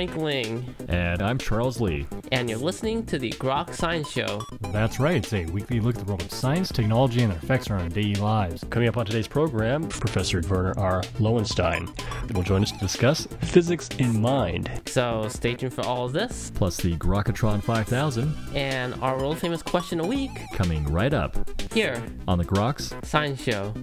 Frank Ling. And I'm Charles Lee. And you're listening to the Grok Science Show. That's right. It's a weekly look at the world of science, technology, and their effects on our daily lives. Coming up on today's program, Professor Werner R. Loewenstein will join us to discuss physics in mind. So stay tuned for all of this. Plus the Grokatron 5000. And our world famous question a week. Coming right up. Here. On the Groks Science Show.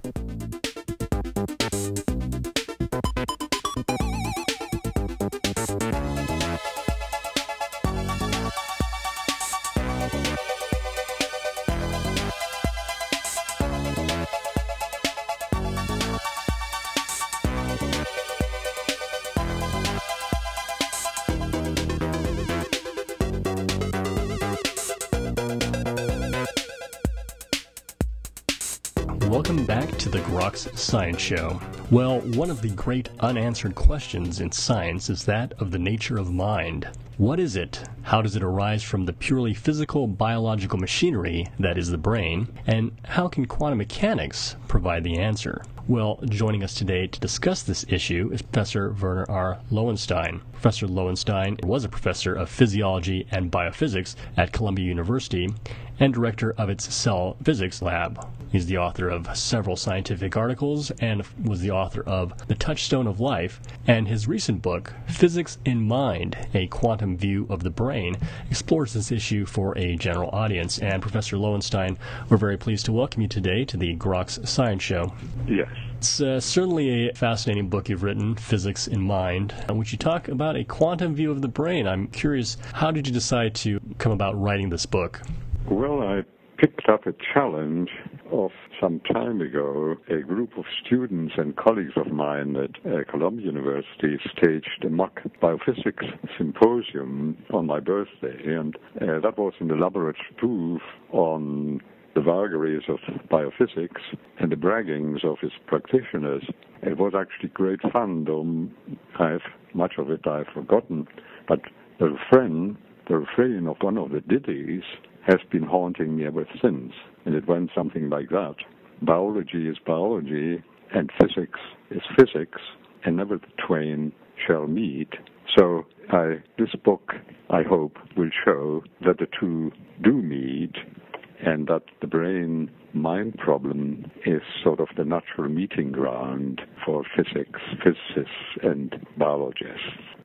Science Show. Well, one of the great unanswered questions in science is that of the nature of mind. What is it? How does it arise from the purely physical biological machinery that is the brain? And how can quantum mechanics provide the answer? Well, joining us today to discuss this issue is Professor Werner R. Loewenstein. Professor Loewenstein was a professor of physiology and biophysics at Columbia University and director of its cell physics lab. He's the author of several scientific articles and was the author of The Touchstone of Life, and his recent book, Physics in Mind A Quantum View of the Brain, explores this issue for a general audience. And Professor Loewenstein, we're very pleased to welcome you today to the Groks Science Show. Yes. It's uh, certainly a fascinating book you've written, Physics in Mind, in which you talk about a quantum view of the brain. I'm curious, how did you decide to come about writing this book? Well, I picked up a challenge of some time ago. A group of students and colleagues of mine at uh, Columbia University staged a mock biophysics symposium on my birthday, and uh, that was an elaborate proof on the vagaries of biophysics and the braggings of its practitioners. It was actually great fun, though I've much of it I've forgotten. But the refrain, the refrain of one of the ditties has been haunting me ever since. And it went something like that. Biology is biology, and physics is physics, and never the twain shall meet. So I, this book, I hope, will show that the two do meet and that the brain mind problem is sort of the natural meeting ground for physics, physicists, and biologists.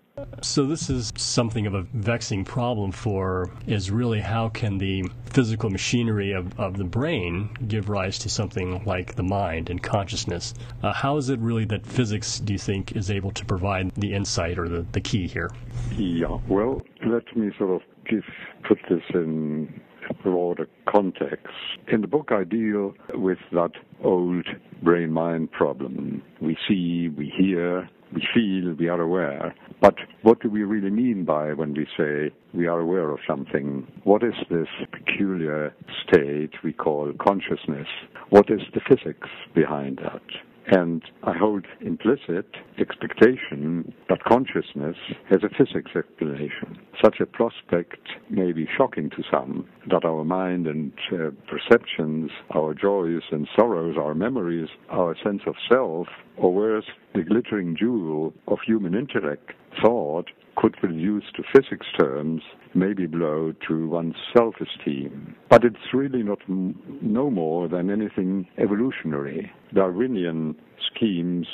So this is something of a vexing problem for is really how can the physical machinery of, of the brain give rise to something like the mind and consciousness? Uh, how is it really that physics, do you think, is able to provide the insight or the, the key here? Yeah, well, let me sort of give put this in broader context. In the book, I deal with that old brain mind problem. We see, we hear, we feel, we are aware. But what do we really mean by when we say we are aware of something? What is this peculiar state we call consciousness? What is the physics behind that? And I hold implicit expectation that consciousness has a physics explanation. Such a prospect may be shocking to some, that our mind and uh, perceptions, our joys and sorrows, our memories, our sense of self, or worse, the glittering jewel of human intellect, thought, could reduce to physics terms maybe blow to one's self-esteem. But it's really not no more than anything evolutionary. Darwinian schemes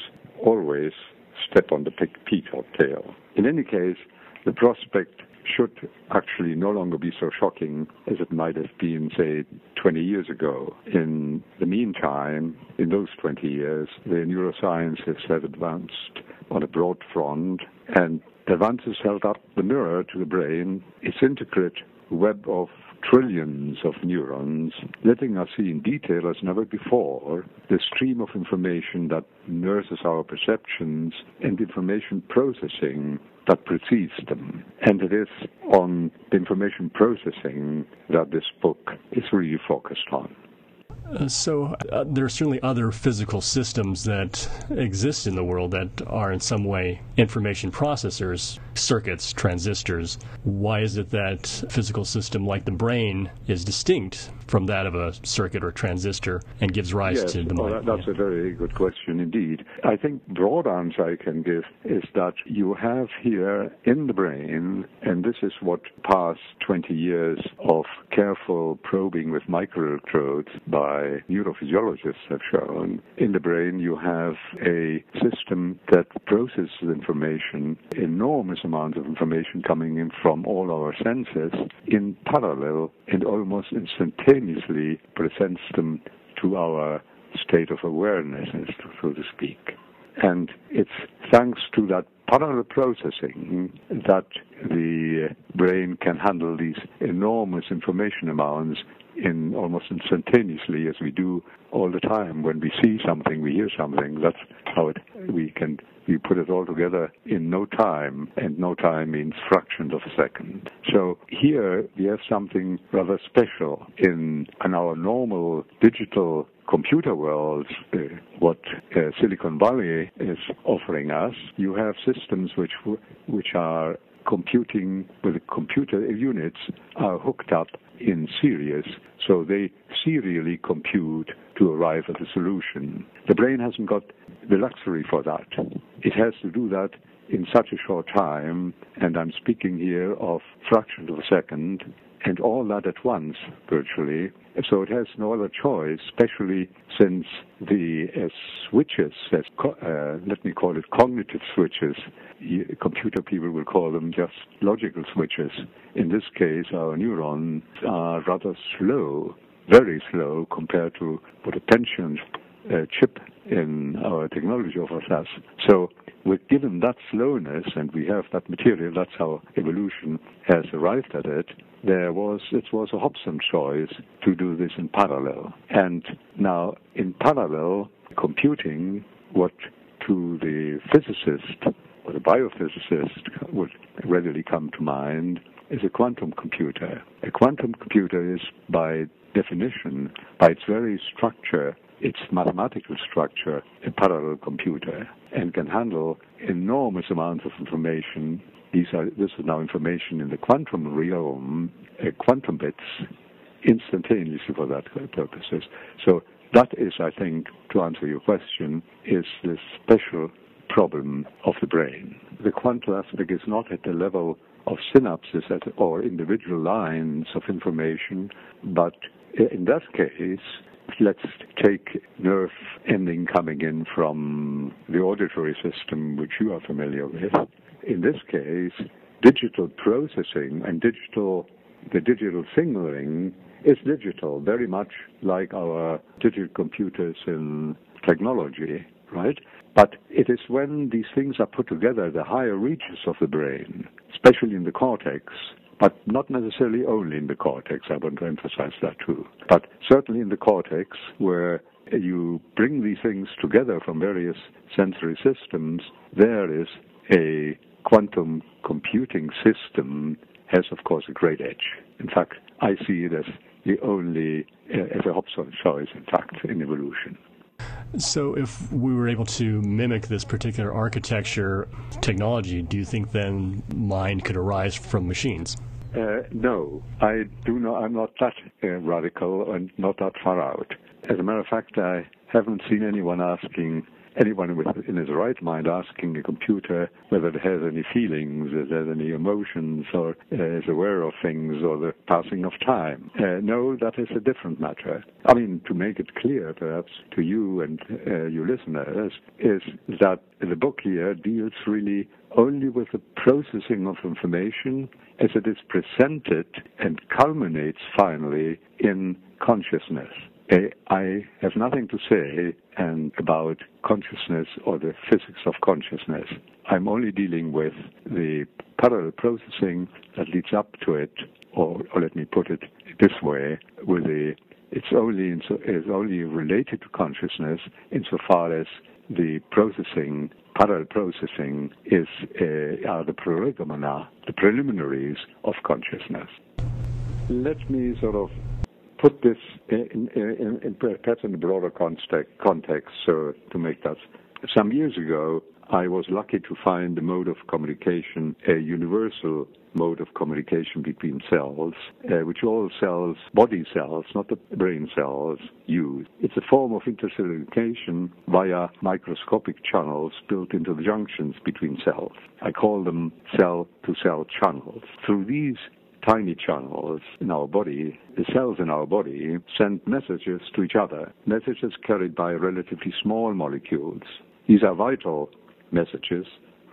always step on the peacock tail. In any case, the prospect should actually no longer be so shocking as it might have been, say, 20 years ago. In the meantime, in those 20 years, the neurosciences have advanced on a broad front, and advances held up the mirror to the brain, its intricate web of trillions of neurons, letting us see in detail as never before the stream of information that nurses our perceptions and information processing that precedes them. And it is on the information processing that this book is really focused on. Uh, so uh, there are certainly other physical systems that exist in the world that are in some way information processors, circuits, transistors. Why is it that physical system like the brain is distinct from that of a circuit or transistor and gives rise yes, to the oh, well, that, that's Yeah. a very good question indeed. I think broad answer I can give is that you have here in the brain, and this is what past 20 years of careful probing with microelectrodes by neurophysiologists have shown. In the brain, you have a system that processes information, enormous amounts of information coming in from all our senses in parallel and almost instantaneously presents them to our state of awareness, so to speak. And it's thanks to that parallel processing that the uh, brain can handle these enormous information amounts in almost instantaneously as we do all the time when we see something we hear something that's how it we can we put it all together in no time and no time means fractions of a second. So here we have something rather special in, in our normal digital computer world, uh, what uh, Silicon Valley is offering us, you have systems which which are computing with computer units are hooked up in series, so they serially compute to arrive at a solution. The brain hasn't got the luxury for that. It has to do that in such a short time, and I'm speaking here of fractions of a second, and all that at once, virtually. So it has no other choice, especially since the uh, switches, as co- uh, let me call it cognitive switches, computer people will call them just logical switches. In this case, our neurons are rather slow, very slow compared to what a Pentium uh, chip in our technology offers us. So with given that slowness, and we have that material, that's how evolution has arrived at it. There was it was a Hobson choice to do this in parallel, and now in parallel computing what to the physicist or the biophysicist would readily come to mind is a quantum computer. A quantum computer is by definition, by its very structure, its mathematical structure, a parallel computer, and can handle enormous amounts of information. These are this is now information in the quantum realm, uh, quantum bits, instantaneously for that purposes. So that is, I think, to answer your question, is the special problem of the brain. The quantum aspect is not at the level of synapses or individual lines of information, but in that case, let's take nerve ending coming in from the auditory system, which you are familiar with. In this case, digital processing and digital, the digital signaling is digital, very much like our digital computers in technology, right? But it is when these things are put together, the higher reaches of the brain, especially in the cortex, but not necessarily only in the cortex. I want to emphasize that too. But certainly in the cortex, where you bring these things together from various sensory systems, there is a quantum computing system has, of course, a great edge. In fact, I see it as the only, uh, as a Hobson choice, in fact, in evolution. So, if we were able to mimic this particular architecture technology, do you think then mind could arise from machines? Uh, no, I do not. I'm not that uh, radical and not that far out. As a matter of fact, I haven't seen anyone asking anyone with, in his right mind asking a computer whether it has any feelings, it has any emotions, or uh, is aware of things, or the passing of time. Uh, no, that is a different matter. I mean, to make it clear, perhaps to you and uh, your listeners, is that the book here deals really only with the processing of information as it is presented and culminates finally in consciousness. I have nothing to say about consciousness or the physics of consciousness. I'm only dealing with the parallel processing that leads up to it, or, or let me put it this way, with the it's only in, only related to consciousness insofar as the processing, parallel processing, is uh, are the prolegomena, the preliminaries of consciousness. Let me sort of put this in, in, in perhaps in a broader context, context so to make that. Some years ago, I was lucky to find a mode of communication, a universal mode of communication between cells, uh, which all cells, body cells, not the brain cells, use. It's a form of intercellular communication via microscopic channels built into the junctions between cells. I call them cell to cell channels. Through these tiny channels in our body, the cells in our body send messages to each other, messages carried by relatively small molecules. These are vital messages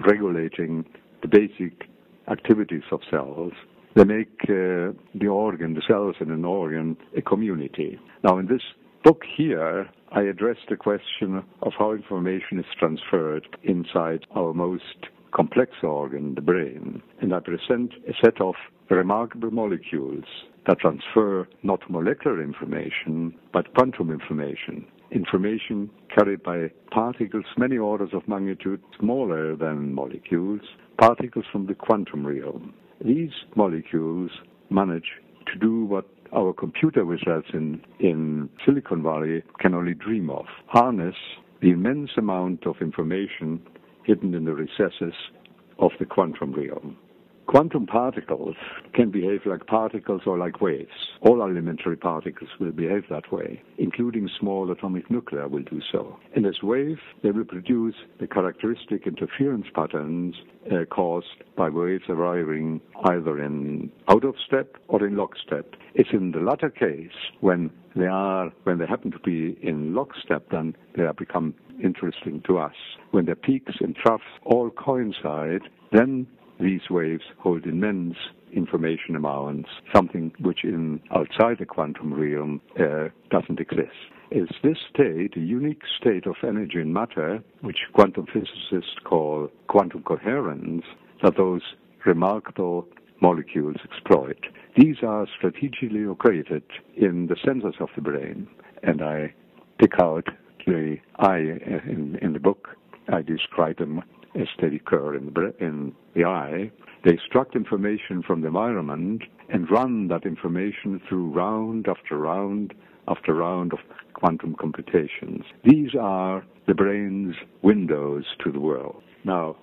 regulating the basic activities of cells. They make uh, the organ, the cells in an organ, a community. Now, in this book here, I address the question of how information is transferred inside our most complex organ, the brain, and I present a set of remarkable molecules that transfer not molecular information, but quantum information information carried by particles many orders of magnitude smaller than molecules, particles from the quantum realm. These molecules manage to do what our computer wizards in, in Silicon Valley can only dream of harness the immense amount of information hidden in the recesses of the quantum realm. Quantum particles can behave like particles or like waves. All elementary particles will behave that way, including small atomic nuclei will do so. And as waves, they will produce the characteristic interference patterns uh, caused by waves arriving either in out of step or in lockstep. It's in the latter case when they are when they happen to be in lockstep, then they become interesting to us. When their peaks and troughs all coincide, then these waves hold immense information amounts, something which in outside the quantum realm uh, doesn't exist. Is this state a unique state of energy and matter, which quantum physicists call quantum coherence, that those remarkable molecules exploit? These are strategically located in the centers of the brain, and I pick out the eye in, in the book. I describe them as they occur in the, in the eye, they extract information from the environment and run that information through round after round after round of quantum computations. These are the brain's windows to the world. Now,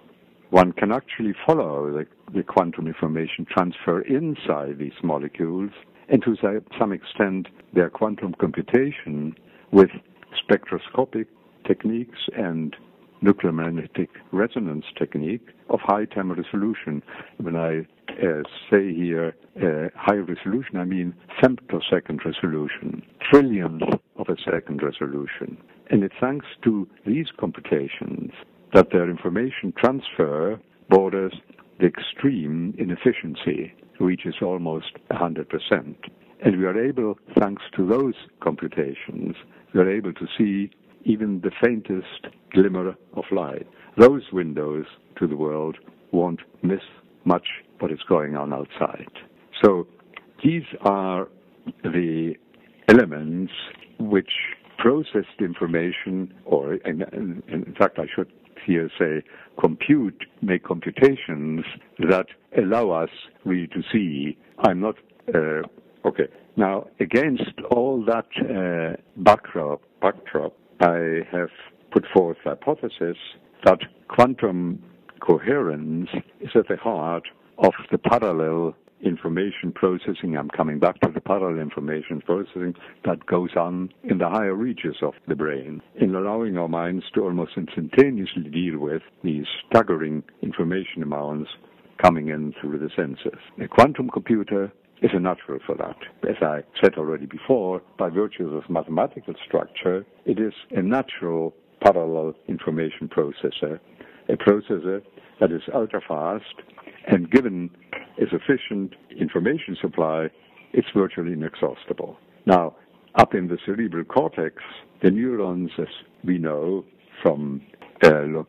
one can actually follow the, the quantum information transfer inside these molecules and to some extent their quantum computation with spectroscopic techniques and nuclear magnetic resonance technique of high time resolution. When I uh, say here uh, high resolution, I mean femtosecond resolution, trillions of a second resolution. And it's thanks to these computations that their information transfer borders the extreme inefficiency reaches almost 100%. And we are able, thanks to those computations, we are able to see even the faintest glimmer of light. Those windows to the world won't miss much what is going on outside. So these are the elements which process the information, or in, in, in fact, I should here say compute, make computations that allow us really to see. I'm not, uh, okay. Now, against all that uh, backdrop, backdrop, I have put forth the hypothesis that quantum coherence is at the heart of the parallel information processing. I'm coming back to the parallel information processing that goes on in the higher reaches of the brain, in allowing our minds to almost instantaneously deal with these staggering information amounts coming in through the senses. A quantum computer is a natural for that. As I said already before, by virtue of mathematical structure, it is a natural parallel information processor, a processor that is ultra fast and given a sufficient information supply, it's virtually inexhaustible. Now, up in the cerebral cortex, the neurons, as we know from uh,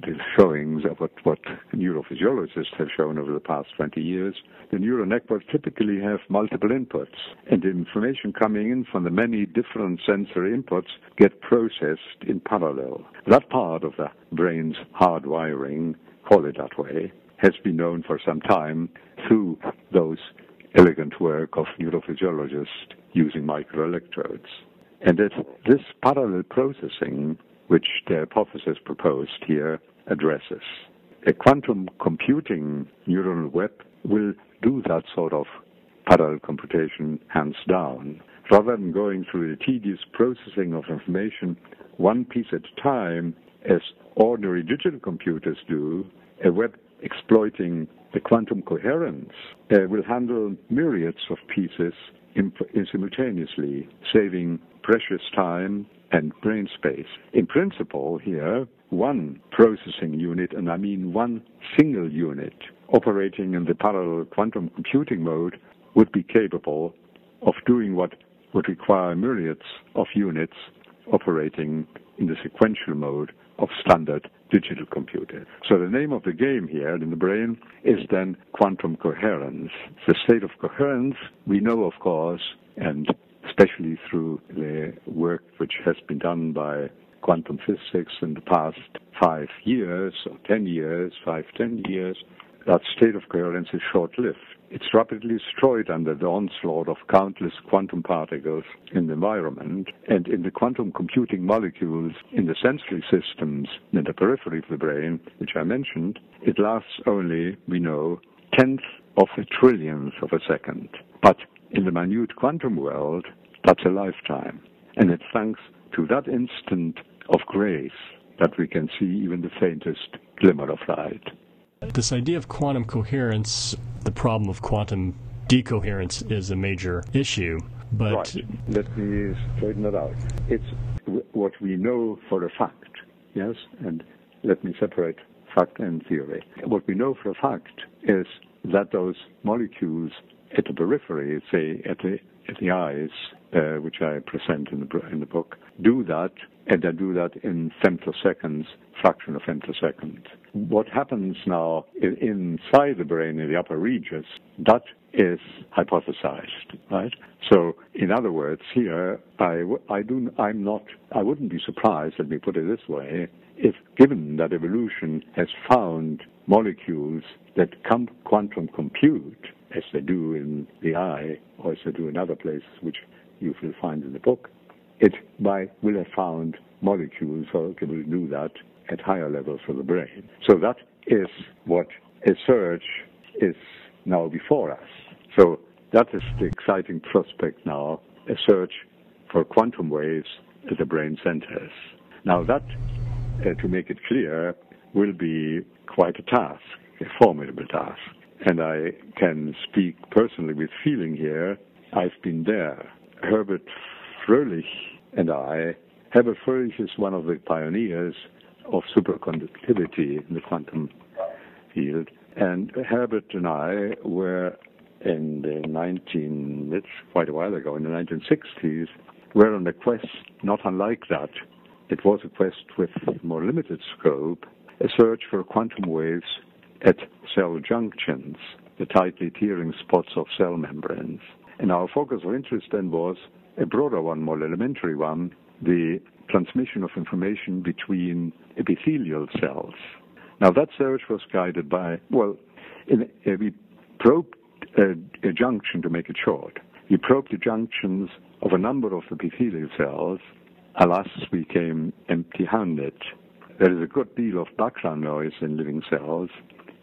the showings of what, what neurophysiologists have shown over the past 20 years, the neural networks typically have multiple inputs, and the information coming in from the many different sensory inputs get processed in parallel. That part of the brain's hardwiring, call it that way, has been known for some time through those elegant work of neurophysiologists using microelectrodes. And it's this parallel processing which the hypothesis proposed here addresses. A quantum computing neural web will do that sort of parallel computation hands down. Rather than going through the tedious processing of information one piece at a time, as ordinary digital computers do, a web exploiting the quantum coherence uh, will handle myriads of pieces in, in simultaneously, saving precious time and brain space. In principle, here, one processing unit, and I mean one single unit, operating in the parallel quantum computing mode, would be capable of doing what would require myriads of units operating in the sequential mode of standard digital computer. So the name of the game here in the brain is then quantum coherence. The state of coherence we know, of course, and especially through the work which has been done by quantum physics in the past five years or ten years, five, ten years, that state of coherence is short-lived. It's rapidly destroyed under the onslaught of countless quantum particles in the environment and in the quantum computing molecules in the sensory systems in the periphery of the brain, which I mentioned. It lasts only, we know, tenth of a trillionth of a second. But in the minute quantum world, that's a lifetime. And it's thanks to that instant of grace that we can see even the faintest glimmer of light. This idea of quantum coherence, the problem of quantum decoherence is a major issue. But right. let me straighten it out. It's what we know for a fact, yes, and let me separate fact and theory. What we know for a fact is that those molecules at the periphery, say at the at the eyes, uh, which I present in the in the book, do that, and they do that in femtoseconds, fraction of femtosecond. What happens now inside the brain in the upper regions, that is hypothesized, right? So, in other words, here I, I do I'm not I wouldn't be surprised. Let me put it this way: if given that evolution has found molecules that can quantum compute as they do in the eye or as they do in other places, which you will find in the book, it by will have found molecules or will do that at higher levels of the brain. So that is what a search is now before us. So that is the exciting prospect now, a search for quantum waves at the brain centers. Now that, uh, to make it clear, will be quite a task, a formidable task. And I can speak personally with feeling here. I've been there. Herbert Fröhlich and I, Herbert Fröhlich is one of the pioneers of superconductivity in the quantum field. And Herbert and I were in the 19, it's quite a while ago, in the 1960s, were on a quest not unlike that. It was a quest with more limited scope, a search for quantum waves at cell junctions, the tightly tearing spots of cell membranes. And our focus of interest then was a broader one, more elementary one, the transmission of information between epithelial cells. Now, that search was guided by, well, in, uh, we probed a, a junction to make it short. We probed the junctions of a number of epithelial cells. Alas, we came empty handed. There is a good deal of background noise in living cells,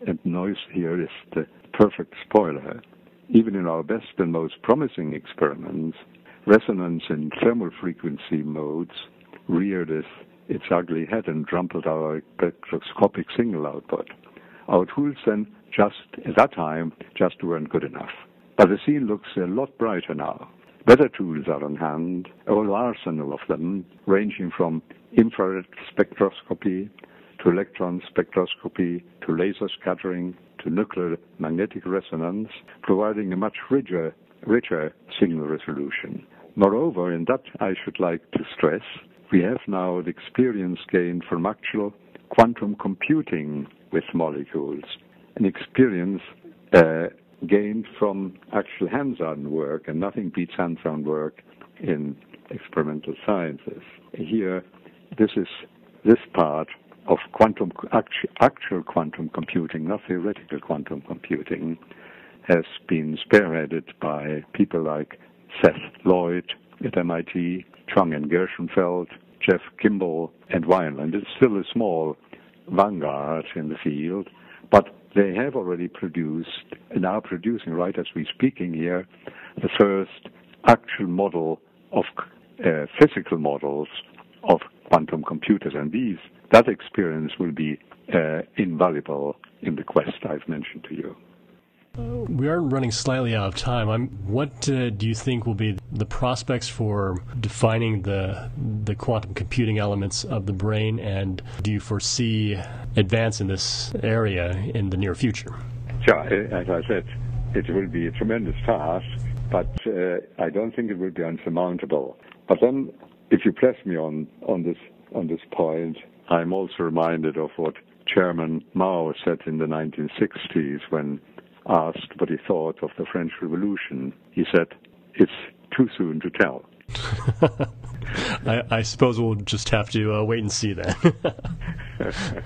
and noise here is the perfect spoiler. Even in our best and most promising experiments, resonance in thermal frequency modes reared its, ugly head and trampled our spectroscopic signal output. Our tools then just at that time just weren't good enough. But the scene looks a lot brighter now. Better tools are on hand, a whole arsenal of them, ranging from infrared spectroscopy to electron spectroscopy to laser scattering to nuclear magnetic resonance, providing a much richer, richer signal resolution. Moreover, and that I should like to stress, we have now the experience gained from actual quantum computing with molecules, an experience uh, gained from actual hands-on work, and nothing beats hands-on work in experimental sciences. Here, this is this part of quantum actual quantum computing, not theoretical quantum computing, has been spearheaded by people like Seth Lloyd at MIT, Chuang and Gershenfeld, Jeff Kimble, and Wineland. It's still a small vanguard in the field, but they have already produced, and are producing right as we're speaking here, the first actual model of uh, physical models of quantum computers. And these, that experience will be uh, invaluable in the quest I've mentioned to you. We are running slightly out of time. I'm, what uh, do you think will be the prospects for defining the the quantum computing elements of the brain, and do you foresee advance in this area in the near future? Sure. As I said, it will be a tremendous task, but uh, I don't think it will be unsurmountable. But then, if you press me on on this on this point, I'm also reminded of what Chairman Mao said in the 1960s when asked what he thought of the French Revolution, he said, It's too soon to tell. I, I, suppose we'll just have to uh, wait and see then.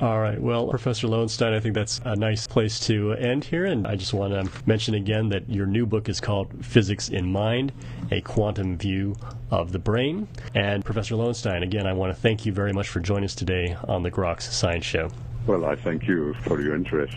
All right. Well, Professor Loewenstein, I think that's a nice place to end here. And I just want to mention again that your new book is called Physics in Mind A Quantum View of the Brain. And Professor Loewenstein, again, I want to thank you very much for joining us today on the Groks Science Show. Well, I thank you for your interest.